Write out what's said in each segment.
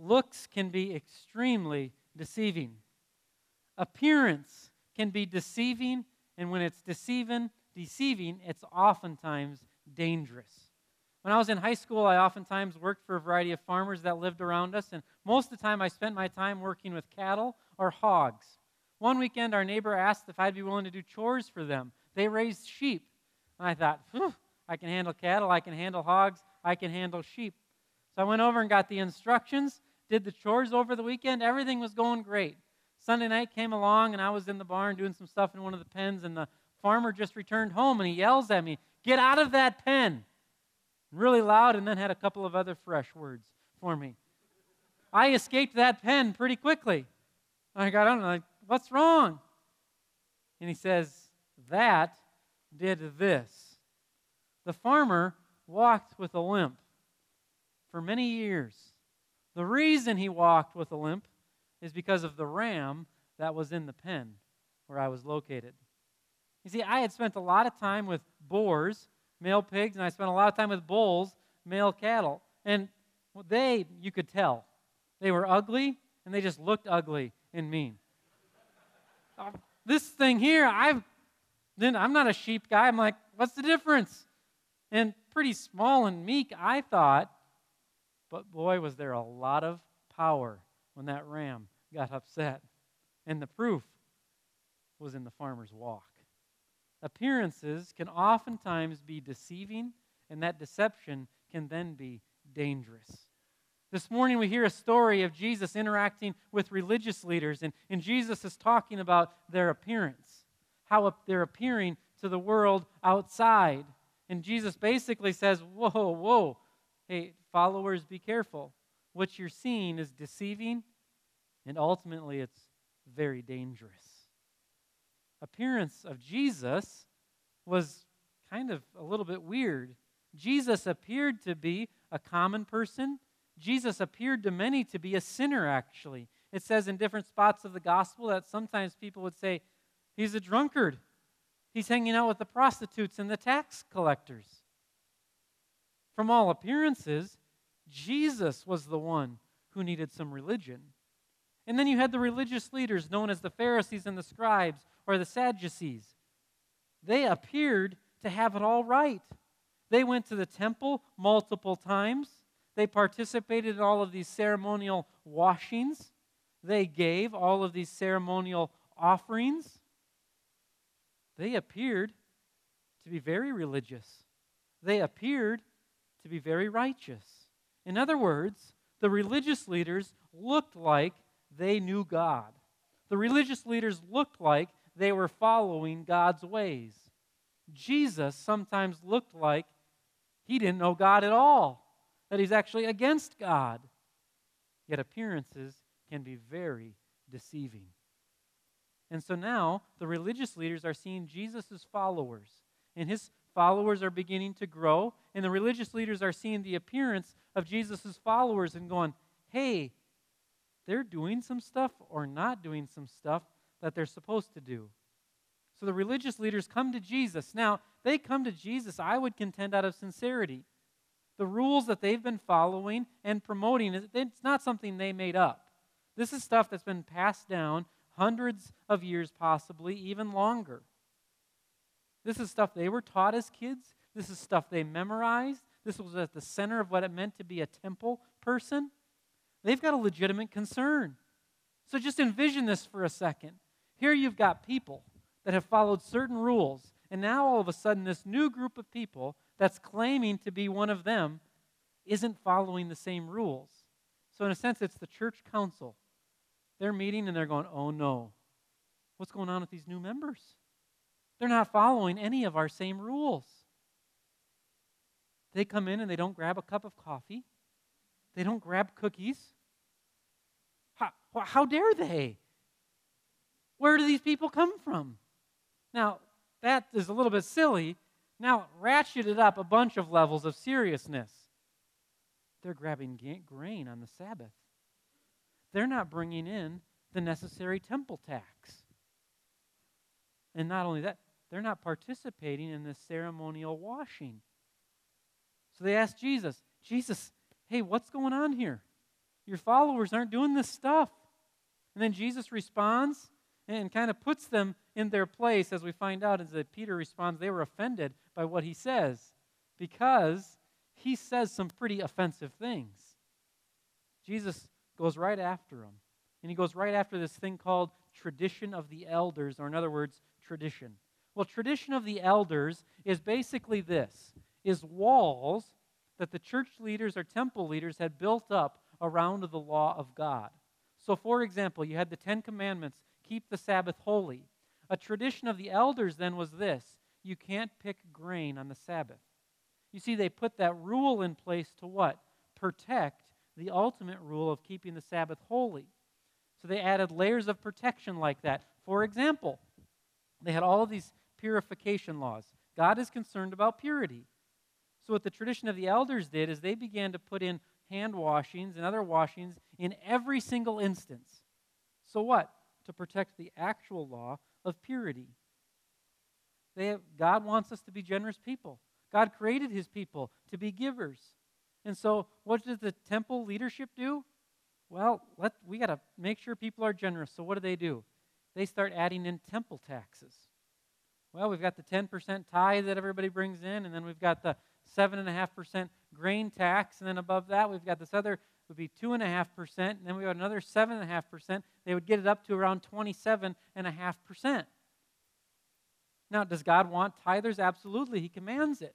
looks can be extremely deceiving. Appearance can be deceiving, and when it's deceiving, deceiving, it's oftentimes dangerous. When I was in high school, I oftentimes worked for a variety of farmers that lived around us, and most of the time I spent my time working with cattle or hogs. One weekend, our neighbor asked if I'd be willing to do chores for them. They raised sheep. And I thought, I can handle cattle, I can handle hogs, I can handle sheep. So I went over and got the instructions, did the chores over the weekend. Everything was going great. Sunday night came along, and I was in the barn doing some stuff in one of the pens, and the farmer just returned home, and he yells at me, Get out of that pen! Really loud, and then had a couple of other fresh words for me. I escaped that pen pretty quickly. I got on, like, What's wrong? And he says, That did this. The farmer walked with a limp for many years. The reason he walked with a limp is because of the ram that was in the pen where I was located. You see, I had spent a lot of time with boars, male pigs, and I spent a lot of time with bulls, male cattle. And they, you could tell, they were ugly and they just looked ugly and mean. Uh, this thing here, I've, then I'm not a sheep guy. I'm like, what's the difference? And pretty small and meek, I thought. But boy, was there a lot of power when that ram got upset. And the proof was in the farmer's walk. Appearances can oftentimes be deceiving, and that deception can then be dangerous. This morning, we hear a story of Jesus interacting with religious leaders, and, and Jesus is talking about their appearance, how they're appearing to the world outside. And Jesus basically says, Whoa, whoa, hey, followers, be careful. What you're seeing is deceiving, and ultimately, it's very dangerous. Appearance of Jesus was kind of a little bit weird. Jesus appeared to be a common person. Jesus appeared to many to be a sinner, actually. It says in different spots of the gospel that sometimes people would say, He's a drunkard. He's hanging out with the prostitutes and the tax collectors. From all appearances, Jesus was the one who needed some religion. And then you had the religious leaders known as the Pharisees and the scribes or the Sadducees. They appeared to have it all right. They went to the temple multiple times. They participated in all of these ceremonial washings. They gave all of these ceremonial offerings. They appeared to be very religious. They appeared to be very righteous. In other words, the religious leaders looked like they knew God. The religious leaders looked like they were following God's ways. Jesus sometimes looked like he didn't know God at all, that he's actually against God. Yet appearances can be very deceiving. And so now the religious leaders are seeing Jesus' followers, and his followers are beginning to grow, and the religious leaders are seeing the appearance of Jesus' followers and going, hey, they're doing some stuff or not doing some stuff that they're supposed to do. So the religious leaders come to Jesus. Now, they come to Jesus, I would contend, out of sincerity. The rules that they've been following and promoting, it's not something they made up. This is stuff that's been passed down hundreds of years, possibly even longer. This is stuff they were taught as kids. This is stuff they memorized. This was at the center of what it meant to be a temple person. They've got a legitimate concern. So just envision this for a second. Here you've got people that have followed certain rules, and now all of a sudden, this new group of people that's claiming to be one of them isn't following the same rules. So, in a sense, it's the church council. They're meeting and they're going, oh no, what's going on with these new members? They're not following any of our same rules. They come in and they don't grab a cup of coffee, they don't grab cookies. How, how dare they? Where do these people come from? Now, that is a little bit silly. Now, ratchet it up a bunch of levels of seriousness. They're grabbing grain on the Sabbath. They're not bringing in the necessary temple tax. And not only that, they're not participating in the ceremonial washing. So they ask Jesus, Jesus, hey, what's going on here? Your followers aren't doing this stuff. And then Jesus responds and kind of puts them in their place, as we find out as that Peter responds, they were offended by what he says because he says some pretty offensive things. Jesus goes right after him. And he goes right after this thing called tradition of the elders, or in other words, tradition. Well, tradition of the elders is basically this is walls that the church leaders or temple leaders had built up around the law of God. So, for example, you had the Ten Commandments keep the Sabbath holy. A tradition of the elders then was this you can't pick grain on the Sabbath. You see, they put that rule in place to what? Protect the ultimate rule of keeping the Sabbath holy. So they added layers of protection like that. For example, they had all of these purification laws. God is concerned about purity. So, what the tradition of the elders did is they began to put in hand washings and other washings in every single instance. So, what? To protect the actual law of purity. Have, God wants us to be generous people. God created his people to be givers. And so, what does the temple leadership do? Well, let, we got to make sure people are generous. So, what do they do? They start adding in temple taxes. Well, we've got the 10% tithe that everybody brings in, and then we've got the 7.5% grain tax, and then above that, we've got this other would be 2.5%, and then we got another 7.5%. They would get it up to around 27.5%. Now, does God want tithers? Absolutely. He commands it.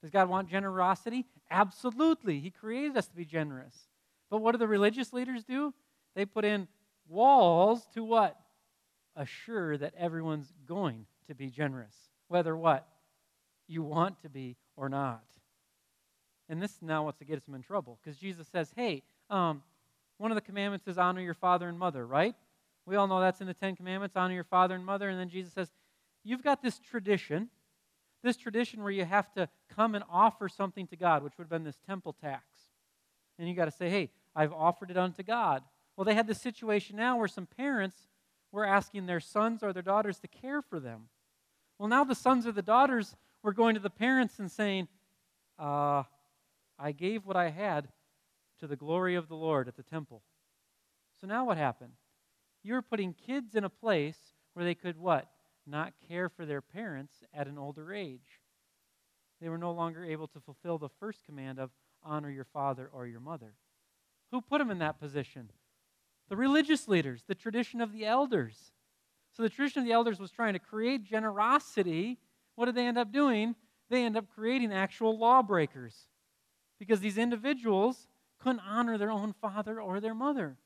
Does God want generosity? Absolutely. He created us to be generous. But what do the religious leaders do? They put in walls to what? Assure that everyone's going to be generous. Whether what? You want to be or not. And this now wants to get us in trouble because Jesus says, hey, um, one of the commandments is honor your father and mother, right? We all know that's in the Ten Commandments honor your father and mother. And then Jesus says, you've got this tradition, this tradition where you have to come and offer something to God, which would have been this temple tax. And you got to say, hey, I've offered it unto God. Well, they had this situation now where some parents were asking their sons or their daughters to care for them. Well, now the sons or the daughters were going to the parents and saying, uh, I gave what I had to the glory of the Lord at the temple. So now what happened? You were putting kids in a place where they could what? Not care for their parents at an older age. They were no longer able to fulfill the first command of honor your father or your mother. Who put them in that position? The religious leaders, the tradition of the elders. So the tradition of the elders was trying to create generosity. What did they end up doing? They end up creating actual lawbreakers because these individuals couldn't honor their own father or their mother.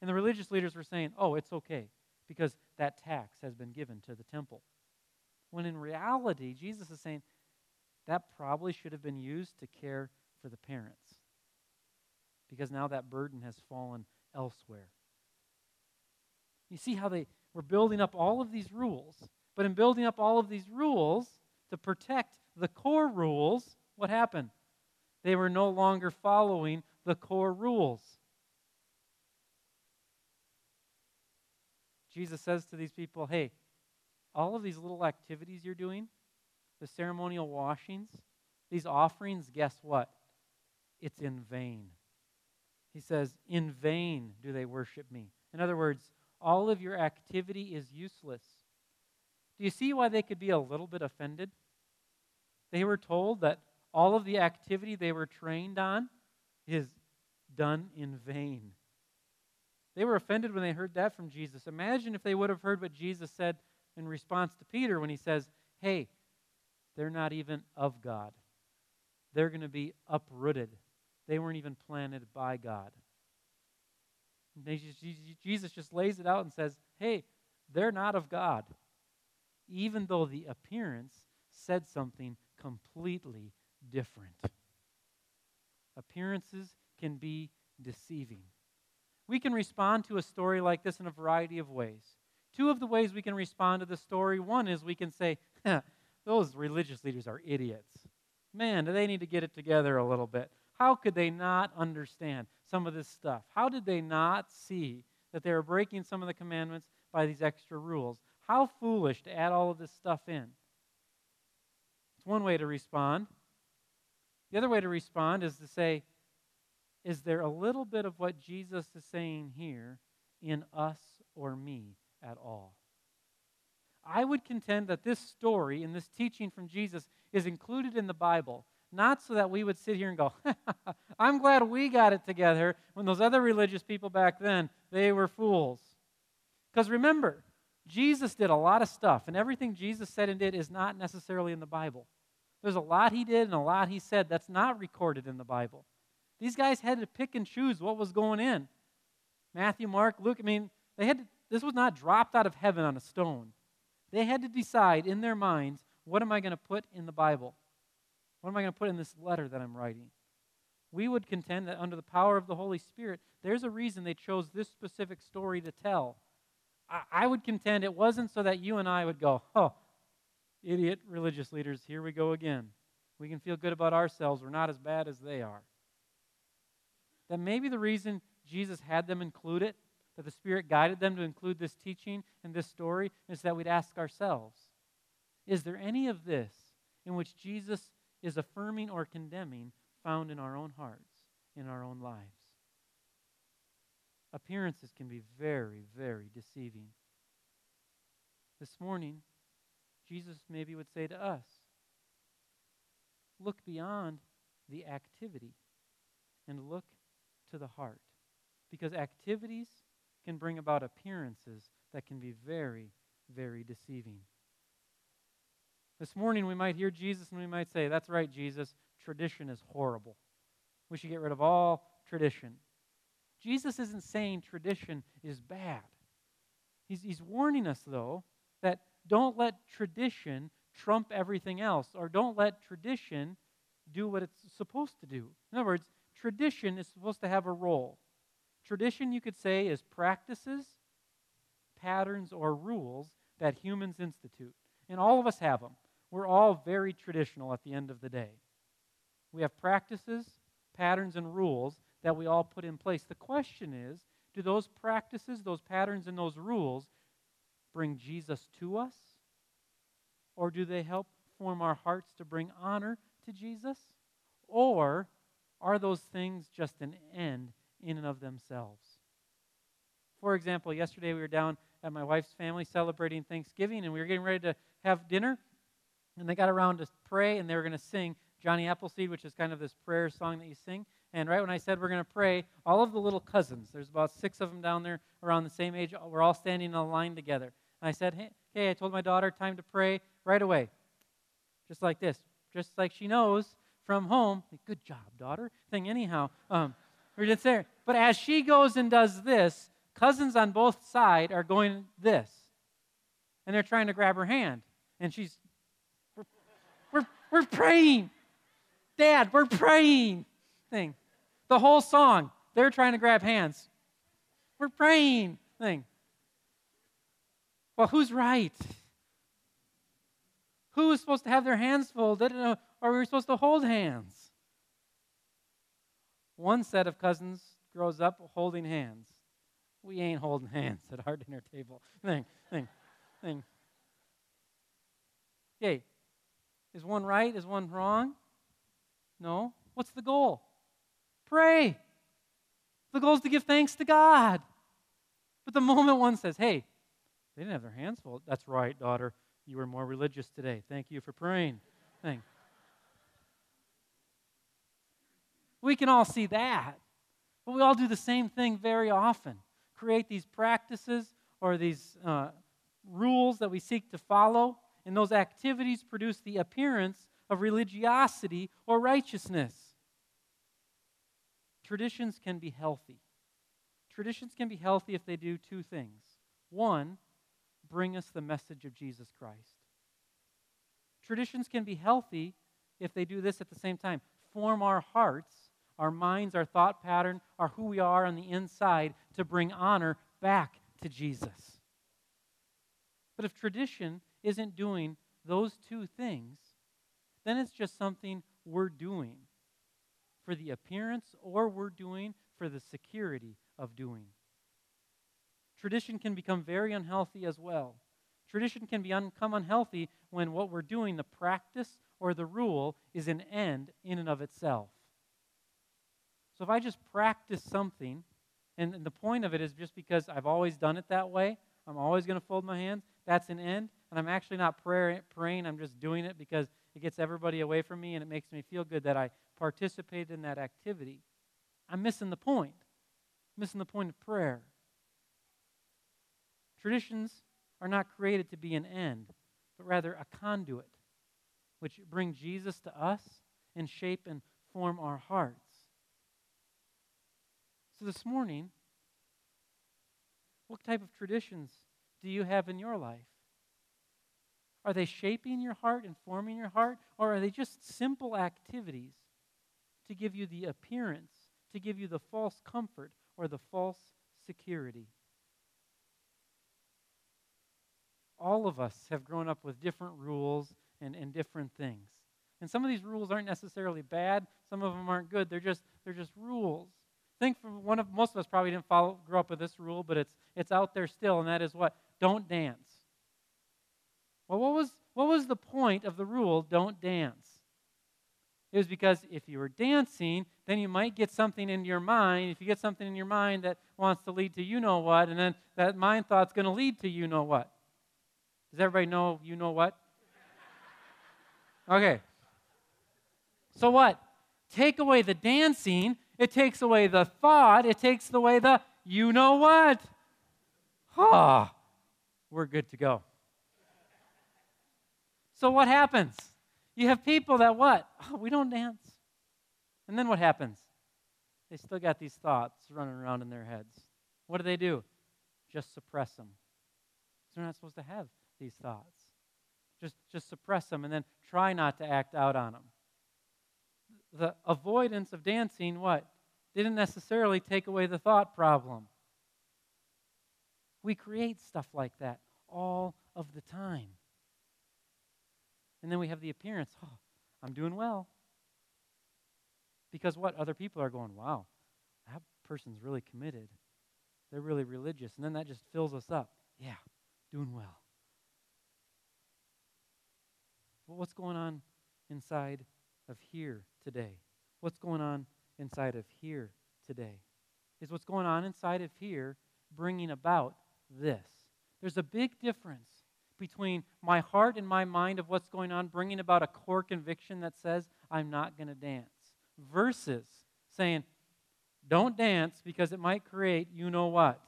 And the religious leaders were saying, oh, it's okay because that tax has been given to the temple. When in reality, Jesus is saying that probably should have been used to care for the parents because now that burden has fallen elsewhere. You see how they were building up all of these rules, but in building up all of these rules to protect the core rules, what happened? They were no longer following the core rules. Jesus says to these people, hey, all of these little activities you're doing, the ceremonial washings, these offerings, guess what? It's in vain. He says, In vain do they worship me. In other words, all of your activity is useless. Do you see why they could be a little bit offended? They were told that all of the activity they were trained on is done in vain. They were offended when they heard that from Jesus. Imagine if they would have heard what Jesus said in response to Peter when he says, Hey, they're not even of God. They're going to be uprooted they weren't even planted by God. Jesus just lays it out and says, hey, they're not of God, even though the appearance said something completely different. Appearances can be deceiving. We can respond to a story like this in a variety of ways. Two of the ways we can respond to the story one is we can say, those religious leaders are idiots. Man, do they need to get it together a little bit? How could they not understand some of this stuff? How did they not see that they were breaking some of the commandments by these extra rules? How foolish to add all of this stuff in. It's one way to respond. The other way to respond is to say, is there a little bit of what Jesus is saying here in us or me at all? I would contend that this story and this teaching from Jesus is included in the Bible, not so that we would sit here and go, I'm glad we got it together when those other religious people back then, they were fools. Because remember, Jesus did a lot of stuff, and everything Jesus said and did is not necessarily in the Bible. There's a lot he did and a lot he said that's not recorded in the Bible. These guys had to pick and choose what was going in. Matthew, Mark, Luke, I mean, they had to, this was not dropped out of heaven on a stone. They had to decide in their minds, what am I going to put in the Bible? What am I going to put in this letter that I'm writing? We would contend that under the power of the Holy Spirit, there's a reason they chose this specific story to tell. I, would contend it wasn't so that you and I would go, oh, idiot religious leaders, here we go again. We can feel good about ourselves. We're not as bad as they are. That maybe the reason Jesus had them include it, that the Spirit guided them to include this teaching and this story, is that we'd ask ourselves Is there any of this in which Jesus is affirming or condemning found in our own hearts, in our own lives? Appearances can be very, very deceiving. This morning, Jesus maybe would say to us, look beyond the activity and look to the heart. Because activities can bring about appearances that can be very, very deceiving. This morning we might hear Jesus and we might say, That's right, Jesus, tradition is horrible. We should get rid of all tradition. Jesus isn't saying tradition is bad. He's, he's warning us, though, that don't let tradition trump everything else, or don't let tradition do what it's supposed to do. In other words, tradition is supposed to have a role. Tradition, you could say, is practices, patterns, or rules that humans institute. And all of us have them. We're all very traditional at the end of the day. We have practices, patterns, and rules that we all put in place. The question is do those practices, those patterns, and those rules bring Jesus to us? Or do they help form our hearts to bring honor to Jesus? Or are those things just an end in and of themselves? For example, yesterday we were down at my wife's family celebrating Thanksgiving, and we were getting ready to have dinner. And they got around to pray, and they were going to sing Johnny Appleseed, which is kind of this prayer song that you sing. And right when I said we're going to pray, all of the little cousins, there's about six of them down there around the same age, we're all standing in a line together. And I said, hey, I told my daughter, time to pray right away. Just like this. Just like she knows from home. Good job, daughter. Thing, anyhow. Um, we're just there. But as she goes and does this, cousins on both sides are going this. And they're trying to grab her hand. And she's, we're, we're, we're praying. Dad, we're praying. Thing. The whole song, they're trying to grab hands. We're praying. Thing. Well, who's right? Who is supposed to have their hands folded, or are we supposed to hold hands? One set of cousins grows up holding hands. We ain't holding hands at our dinner table. Thing, thing, thing. Okay, is one right? Is one wrong? No. What's the goal? Pray. The goal is to give thanks to God. But the moment one says, hey, they didn't have their hands full. That's right, daughter. You were more religious today. Thank you for praying. Thing. We can all see that. But we all do the same thing very often create these practices or these uh, rules that we seek to follow, and those activities produce the appearance of religiosity or righteousness. Traditions can be healthy. Traditions can be healthy if they do two things. One, bring us the message of Jesus Christ. Traditions can be healthy if they do this at the same time form our hearts, our minds, our thought pattern, our who we are on the inside to bring honor back to Jesus. But if tradition isn't doing those two things, then it's just something we're doing for the appearance or we're doing for the security of doing. Tradition can become very unhealthy as well. Tradition can become unhealthy when what we're doing, the practice or the rule, is an end in and of itself. So if I just practice something, and the point of it is just because I've always done it that way, I'm always going to fold my hands, that's an end. And I'm actually not prayer, praying, I'm just doing it because it gets everybody away from me and it makes me feel good that I participated in that activity. I'm missing the point. missing the point of prayer. Traditions are not created to be an end, but rather a conduit, which bring Jesus to us and shape and form our hearts. So this morning, what type of traditions do you have in your life? Are they shaping your heart and forming your heart? Or are they just simple activities to give you the appearance, to give you the false comfort or the false security? All of us have grown up with different rules and, and different things. And some of these rules aren't necessarily bad, some of them aren't good. They're just, they're just rules. Think for one of most of us probably didn't follow, grow up with this rule, but it's it's out there still, and that is what? Don't dance. Well, what was what was the point of the rule? Don't dance. It was because if you were dancing, then you might get something in your mind. If you get something in your mind that wants to lead to you know what, and then that mind thought's going to lead to you know what. Does everybody know you know what? Okay. So what? Take away the dancing, it takes away the thought, it takes away the you know what. Ah, we're good to go. So what happens? You have people that what? Oh, we don't dance. And then what happens? They still got these thoughts running around in their heads. What do they do? Just suppress them. They're not supposed to have these thoughts. Just, just suppress them and then try not to act out on them the avoidance of dancing, what? Didn't necessarily take away the thought problem. We create stuff like that all of the time. And then we have the appearance, oh, I'm doing well. Because what? Other people are going, wow, that person's really committed. They're really religious. And then that just fills us up. Yeah, doing well. But what's going on inside of here today? What's going on inside of here today? Is what's going on inside of here bringing about this? There's a big difference between my heart and my mind of what's going on, bringing about a core conviction that says, I'm not going to dance, versus saying, don't dance because it might create you know what.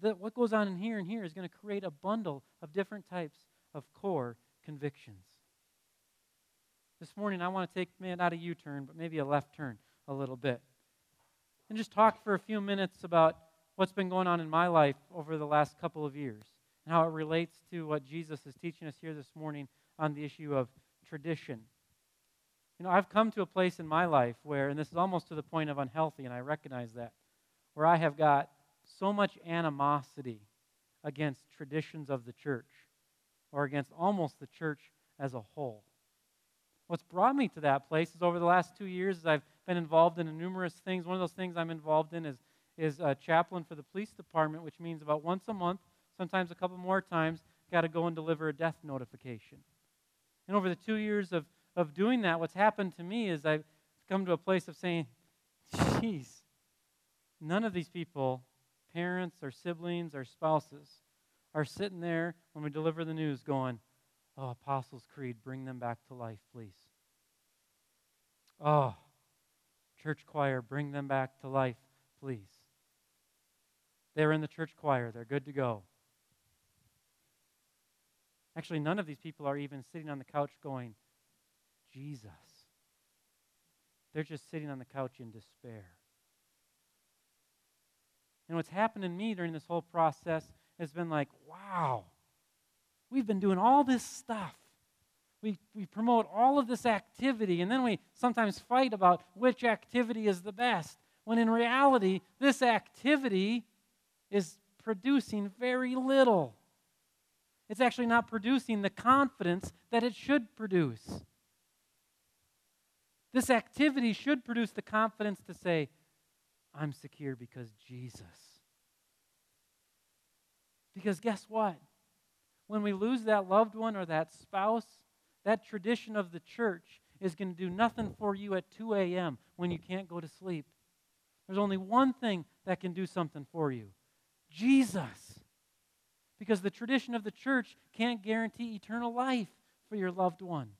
The, what goes on in here and here is going to create a bundle of different types of core convictions. This morning, I want to take, man, not a U turn, but maybe a left turn a little bit. And just talk for a few minutes about what's been going on in my life over the last couple of years and how it relates to what Jesus is teaching us here this morning on the issue of tradition. You know, I've come to a place in my life where, and this is almost to the point of unhealthy, and I recognize that, where I have got so much animosity against traditions of the church or against almost the church as a whole. What's brought me to that place is over the last two years, as I've been involved in numerous things. One of those things I'm involved in is, is a chaplain for the police department, which means about once a month, sometimes a couple more times, got to go and deliver a death notification. And over the two years of, of doing that, what's happened to me is I've come to a place of saying, geez, none of these people, parents or siblings or spouses, are sitting there when we deliver the news going, Oh, Apostles' Creed, bring them back to life, please. Oh, church choir, bring them back to life, please. They're in the church choir, they're good to go. Actually, none of these people are even sitting on the couch going, Jesus. They're just sitting on the couch in despair. And what's happened in me during this whole process has been like, wow, We've been doing all this stuff. We, we promote all of this activity, and then we sometimes fight about which activity is the best, when in reality, this activity is producing very little. It's actually not producing the confidence that it should produce. This activity should produce the confidence to say, I'm secure because Jesus. Because guess what? when we lose that loved one or that spouse, that tradition of the church is going to do nothing for you at 2 a.m. when you can't go to sleep. There's only one thing that can do something for you Jesus. Because the tradition of the church can't guarantee eternal life for your loved one.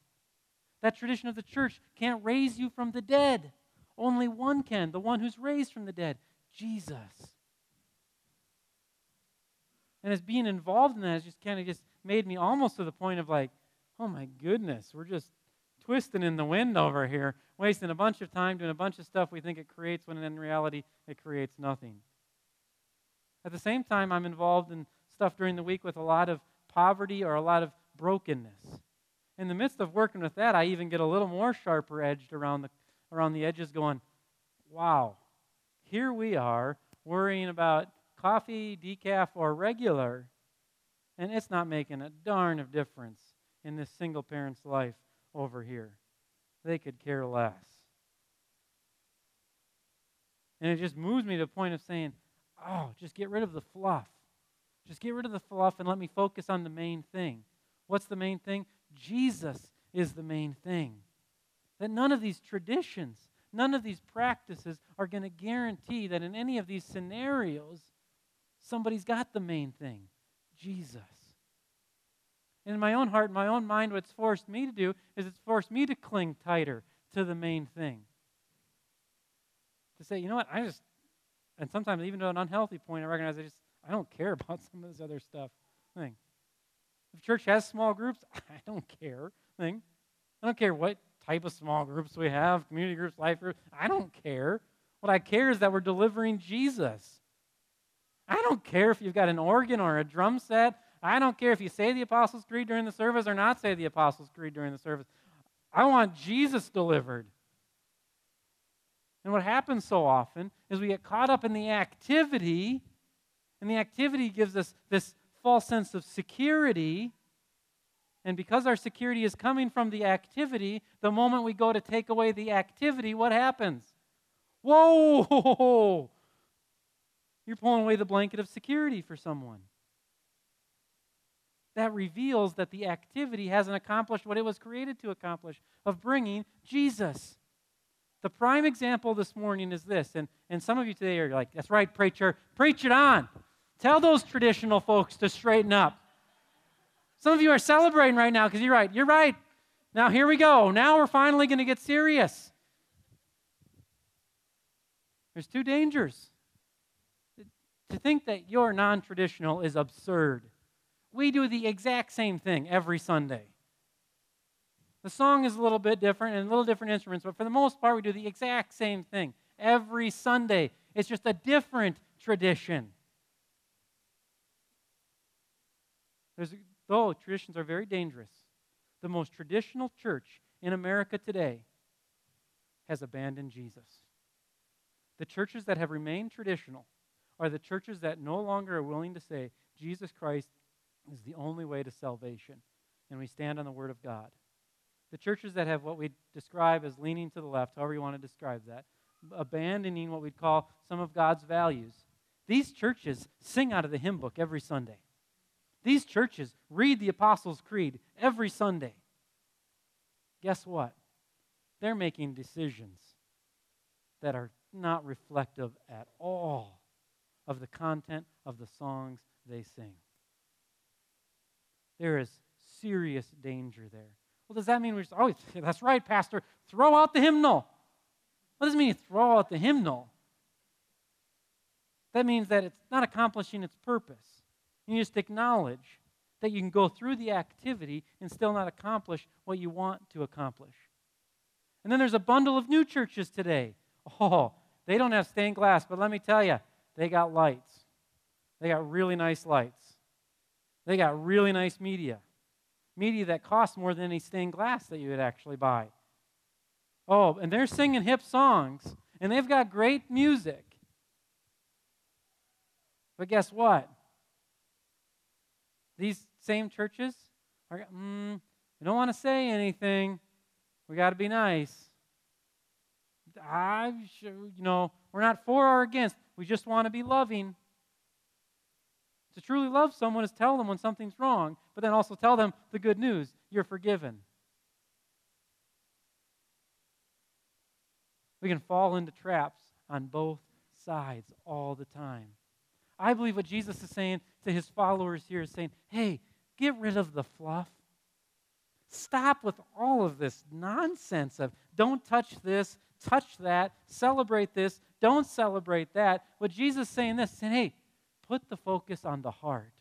That tradition of the church can't raise you from the dead. Only one can, the one who's raised from the dead, Jesus. And as being involved in that has just kind of just made me almost to the point of like, oh my goodness, we're just twisting in the wind over here, wasting a bunch of time doing a bunch of stuff we think it creates when in reality it creates nothing. At the same time, I'm involved in stuff during the week with a lot of poverty or a lot of brokenness. In the midst of working with that, I even get a little more sharper edged around the, around the edges, going, wow, here we are worrying about coffee, decaf, or regular, and it's not making a darn of difference in this single parent's life over here. They could care less. And it just moves me to the point of saying, oh, just get rid of the fluff. Just get rid of the fluff and let me focus on the main thing. What's the main thing? Jesus is the main thing. That none of these traditions, none of these practices are going to guarantee that in any of these scenarios, somebody's got the main thing Jesus. in my own heart, in my own mind, what's forced me to do is it's forced me to cling tighter to the main thing. To say, you know what, I just, and sometimes even to an unhealthy point, I recognize I just, I don't care about some of this other stuff thing. If church has small groups, I don't care thing. I don't care what type of small groups we have, community groups, life groups. I don't care. What I care is that we're delivering Jesus. I don't care if you've got an organ or a drum set. I don't care if you say the Apostles' Creed during the service or not say the Apostles' Creed during the service. I want Jesus delivered. And what happens so often is we get caught up in the activity and the activity gives us this false sense of security. And because our security is coming from the activity, the moment we go to take away the activity, what happens? Whoa! You're pulling away the blanket of security for someone. That reveals that the activity hasn't accomplished what it was created to accomplish of bringing Jesus. The prime example this morning is this, and, and some of you today are like, that's right, preacher, preach it on. Tell those traditional folks to straighten up. Some of you are celebrating right now because you're right. You're right. Now, here we go. Now we're finally going to get serious. There's two dangers. To think that you're non traditional is absurd. We do the exact same thing every Sunday. The song is a little bit different and a little different instruments, but for the most part, we do the exact same thing every Sunday. It's just a different tradition. There's, though traditions are very dangerous, the most traditional church in America today has abandoned Jesus. The churches that have remained traditional are the churches that no longer are willing to say Jesus Christ is the only way to salvation, and we stand on the Word of God. The churches that have what we describe as leaning to the left, however you want to describe that, abandoning what we'd call some of God's values. These churches sing out of the hymn book every Sunday. These churches read the Apostles' Creed every Sunday. Guess what? They're making decisions that are not reflective at all of the content of the songs they sing. There is serious danger there. Well, does that mean we're just, oh, that's right, Pastor, throw out the hymnal? What does it mean you throw out the hymnal? That means that it's not accomplishing its purpose. You just acknowledge that you can go through the activity and still not accomplish what you want to accomplish. And then there's a bundle of new churches today. Oh, they don't have stained glass, but let me tell you, they got lights. They got really nice lights. They got really nice media. Media that costs more than any stained glass that you would actually buy. Oh, and they're singing hip songs, and they've got great music. But guess what? These same churches are, mm, we don't want to say anything. We got to be nice. I, you know, we're not for or against. We just want to be loving. To truly love someone is tell them when something's wrong, but then also tell them the good news you're forgiven. We can fall into traps on both sides all the time. I believe what Jesus is saying to his followers here is saying, hey, get rid of the fluff. Stop with all of this nonsense of don't touch this, touch that, celebrate this, don't celebrate that. What Jesus is saying this, saying, hey, put the focus on the heart.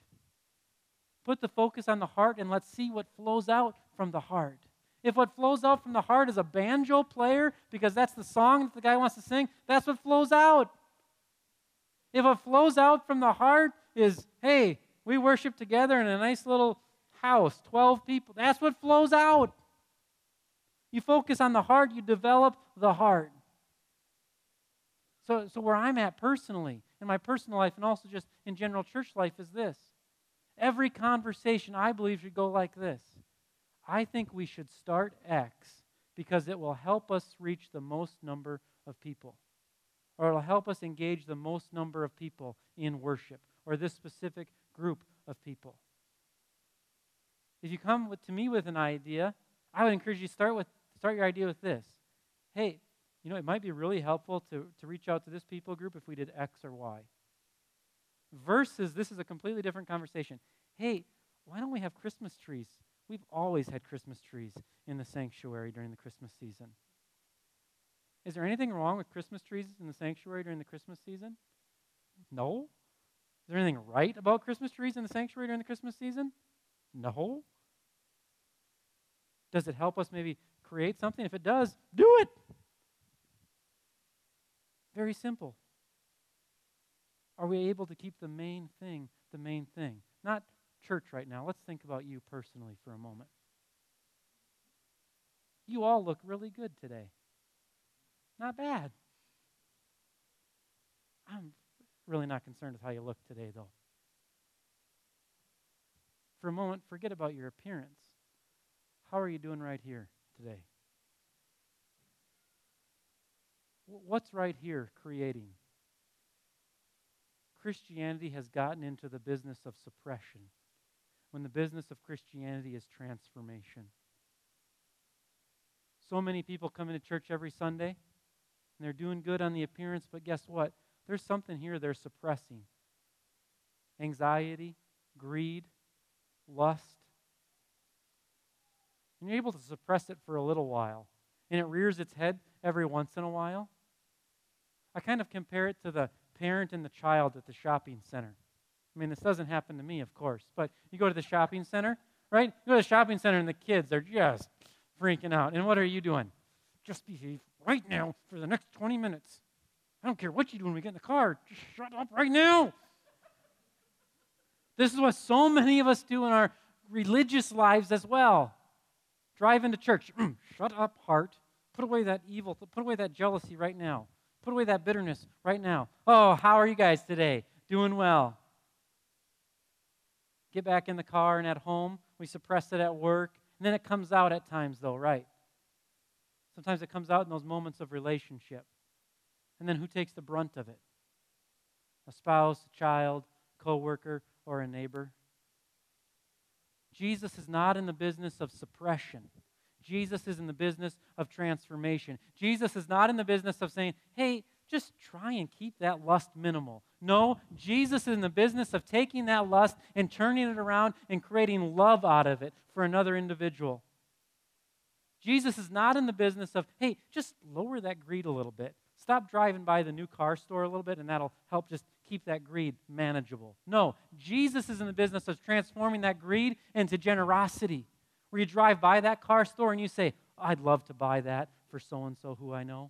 Put the focus on the heart and let's see what flows out from the heart. If what flows out from the heart is a banjo player, because that's the song that the guy wants to sing, that's what flows out. If what flows out from the heart is, hey, we worship together in a nice little house, 12 people, that's what flows out. You focus on the heart, you develop the heart. So, so where I'm at personally, in my personal life, and also just in general church life, is this. Every conversation, I believe, should go like this I think we should start X because it will help us reach the most number of people, or it'll help us engage the most number of people in worship, or this specific group of people. If you come with, to me with an idea, I would encourage you to start with start your idea with this. Hey, you know, it might be really helpful to, to reach out to this people group if we did X or Y. Versus, this is a completely different conversation. Hey, why don't we have Christmas trees? We've always had Christmas trees in the sanctuary during the Christmas season. Is there anything wrong with Christmas trees in the sanctuary during the Christmas season? No. Is there anything right about Christmas trees in the sanctuary during the Christmas season? No. Does it help us maybe create something? If it does, do it. Very simple. Are we able to keep the main thing the main thing? Not church right now. Let's think about you personally for a moment. You all look really good today. Not bad. I'm really not concerned with how you look today, though. For a moment, forget about your appearance. How are you doing right here today? What's right here creating? Christianity has gotten into the business of suppression when the business of Christianity is transformation. So many people come into church every Sunday and they're doing good on the appearance, but guess what? There's something here they're suppressing anxiety, greed, lust. And you're able to suppress it for a little while, and it rears its head every once in a while. I kind of compare it to the parent and the child at the shopping center. I mean, this doesn't happen to me, of course, but you go to the shopping center, right? You go to the shopping center and the kids, they're just freaking out. And what are you doing? Just behave right now for the next 20 minutes. I don't care what you do when we get in the car. Just shut up right now. This is what so many of us do in our religious lives as well. Drive into church. Mm, shut up, heart. Put away that evil. Put away that jealousy right now. Put away that bitterness right now. Oh, how are you guys today? Doing well. Get back in the car and at home. We suppress it at work. And then it comes out at times, though, right? Sometimes it comes out in those moments of relationship. And then who takes the brunt of it? A spouse, a child, co-worker, or a neighbor? Jesus is not in the business of suppression. Jesus is in the business of transformation. Jesus is not in the business of saying, hey, just try and keep that lust minimal. No, Jesus is in the business of taking that lust and turning it around and creating love out of it for another individual. Jesus is not in the business of, hey, just lower that greed a little bit. Stop driving by the new car store a little bit, and that'll help just keep that greed manageable. No, Jesus is in the business of transforming that greed into generosity where you drive by that car store and you say, I'd love to buy that for so and so who I know.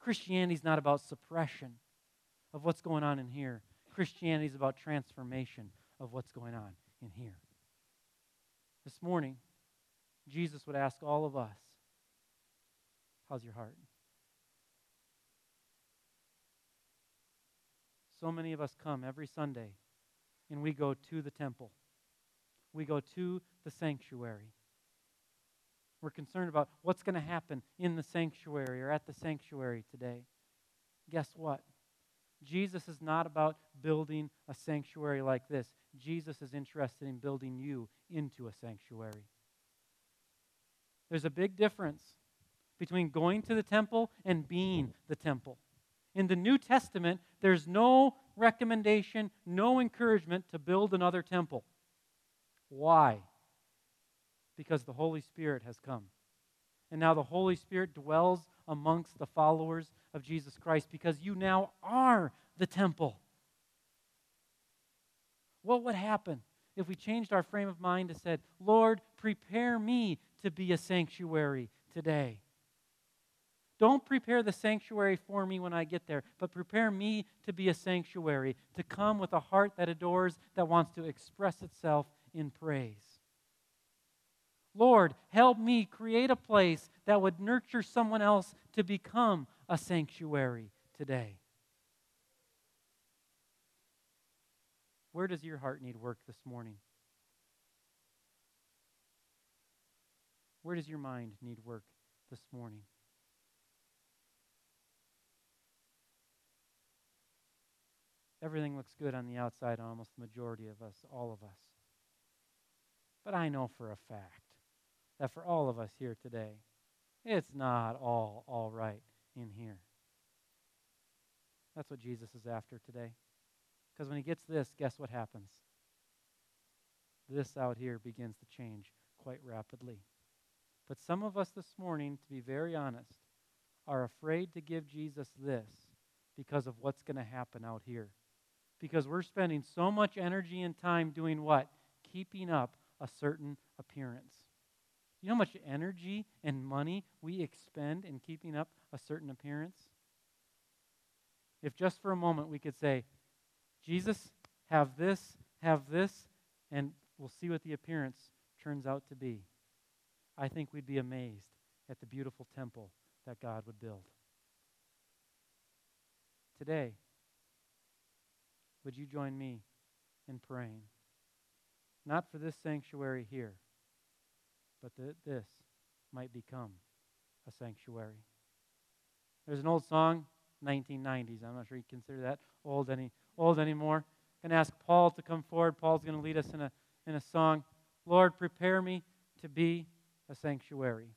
Christianity is not about suppression of what's going on in here. Christianity is about transformation of what's going on in here. This morning, Jesus would ask all of us, How's your heart? So many of us come every Sunday and we go to the temple we go to the sanctuary. We're concerned about what's going to happen in the sanctuary or at the sanctuary today. Guess what? Jesus is not about building a sanctuary like this. Jesus is interested in building you into a sanctuary. There's a big difference between going to the temple and being the temple. In the New Testament, there's no recommendation, no encouragement to build another temple. Why? Because the Holy Spirit has come. And now the Holy Spirit dwells amongst the followers of Jesus Christ because you now are the temple. What would happen if we changed our frame of mind and said, Lord, prepare me to be a sanctuary today? Don't prepare the sanctuary for me when I get there, but prepare me to be a sanctuary, to come with a heart that adores, that wants to express itself in praise. Lord, help me create a place that would nurture someone else to become a sanctuary today. Where does your heart need work this morning? Where does your mind need work this morning? Everything looks good on the outside almost the majority of us, all of us. But I know for a fact that for all of us here today, it's not all all right in here. That's what Jesus is after today. Because when he gets this, guess what happens? This out here begins to change quite rapidly. But some of us this morning, to be very honest, are afraid to give Jesus this because of what's going to happen out here because we're spending so much energy and time doing what? Keeping up a certain appearance. You know how much energy and money we expend in keeping up a certain appearance? If just for a moment we could say, Jesus, have this, have this, and we'll see what the appearance turns out to be. I think we'd be amazed at the beautiful temple that God would build. Today, would you join me in praying? Not for this sanctuary here, but that this might become a sanctuary. There's an old song, 1990s. I'm not sure you consider that old any old anymore. I'm going to ask Paul to come forward. Paul's going to lead us in a in a song. Lord, prepare me to be a sanctuary,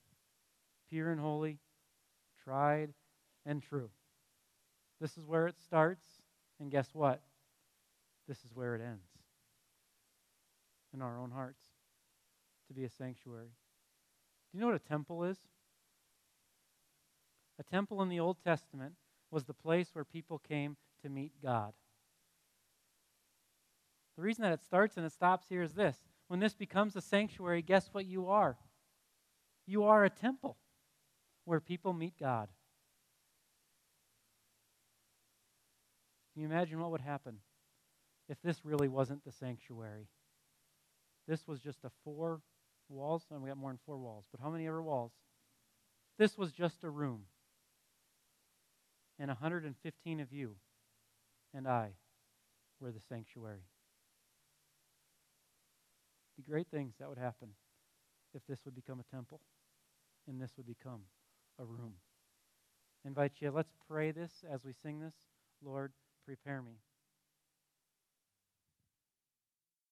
pure and holy, tried and true. This is where it starts, and guess what? this is where it ends in our own hearts to be a sanctuary. Do you know what a temple is? A temple in the Old Testament was the place where people came to meet God. The reason that it starts and it stops here is this when this becomes a sanctuary, guess what you are? You are a temple where people meet God. Can you imagine what would happen if this really wasn't the sanctuary. This was just a four walls, and we got more than four walls, but how many ever walls? This was just a room. And 115 of you and I were the sanctuary. Be great things that would happen if this would become a temple and this would become a room. I invite you, let's pray this as we sing this. Lord, prepare me.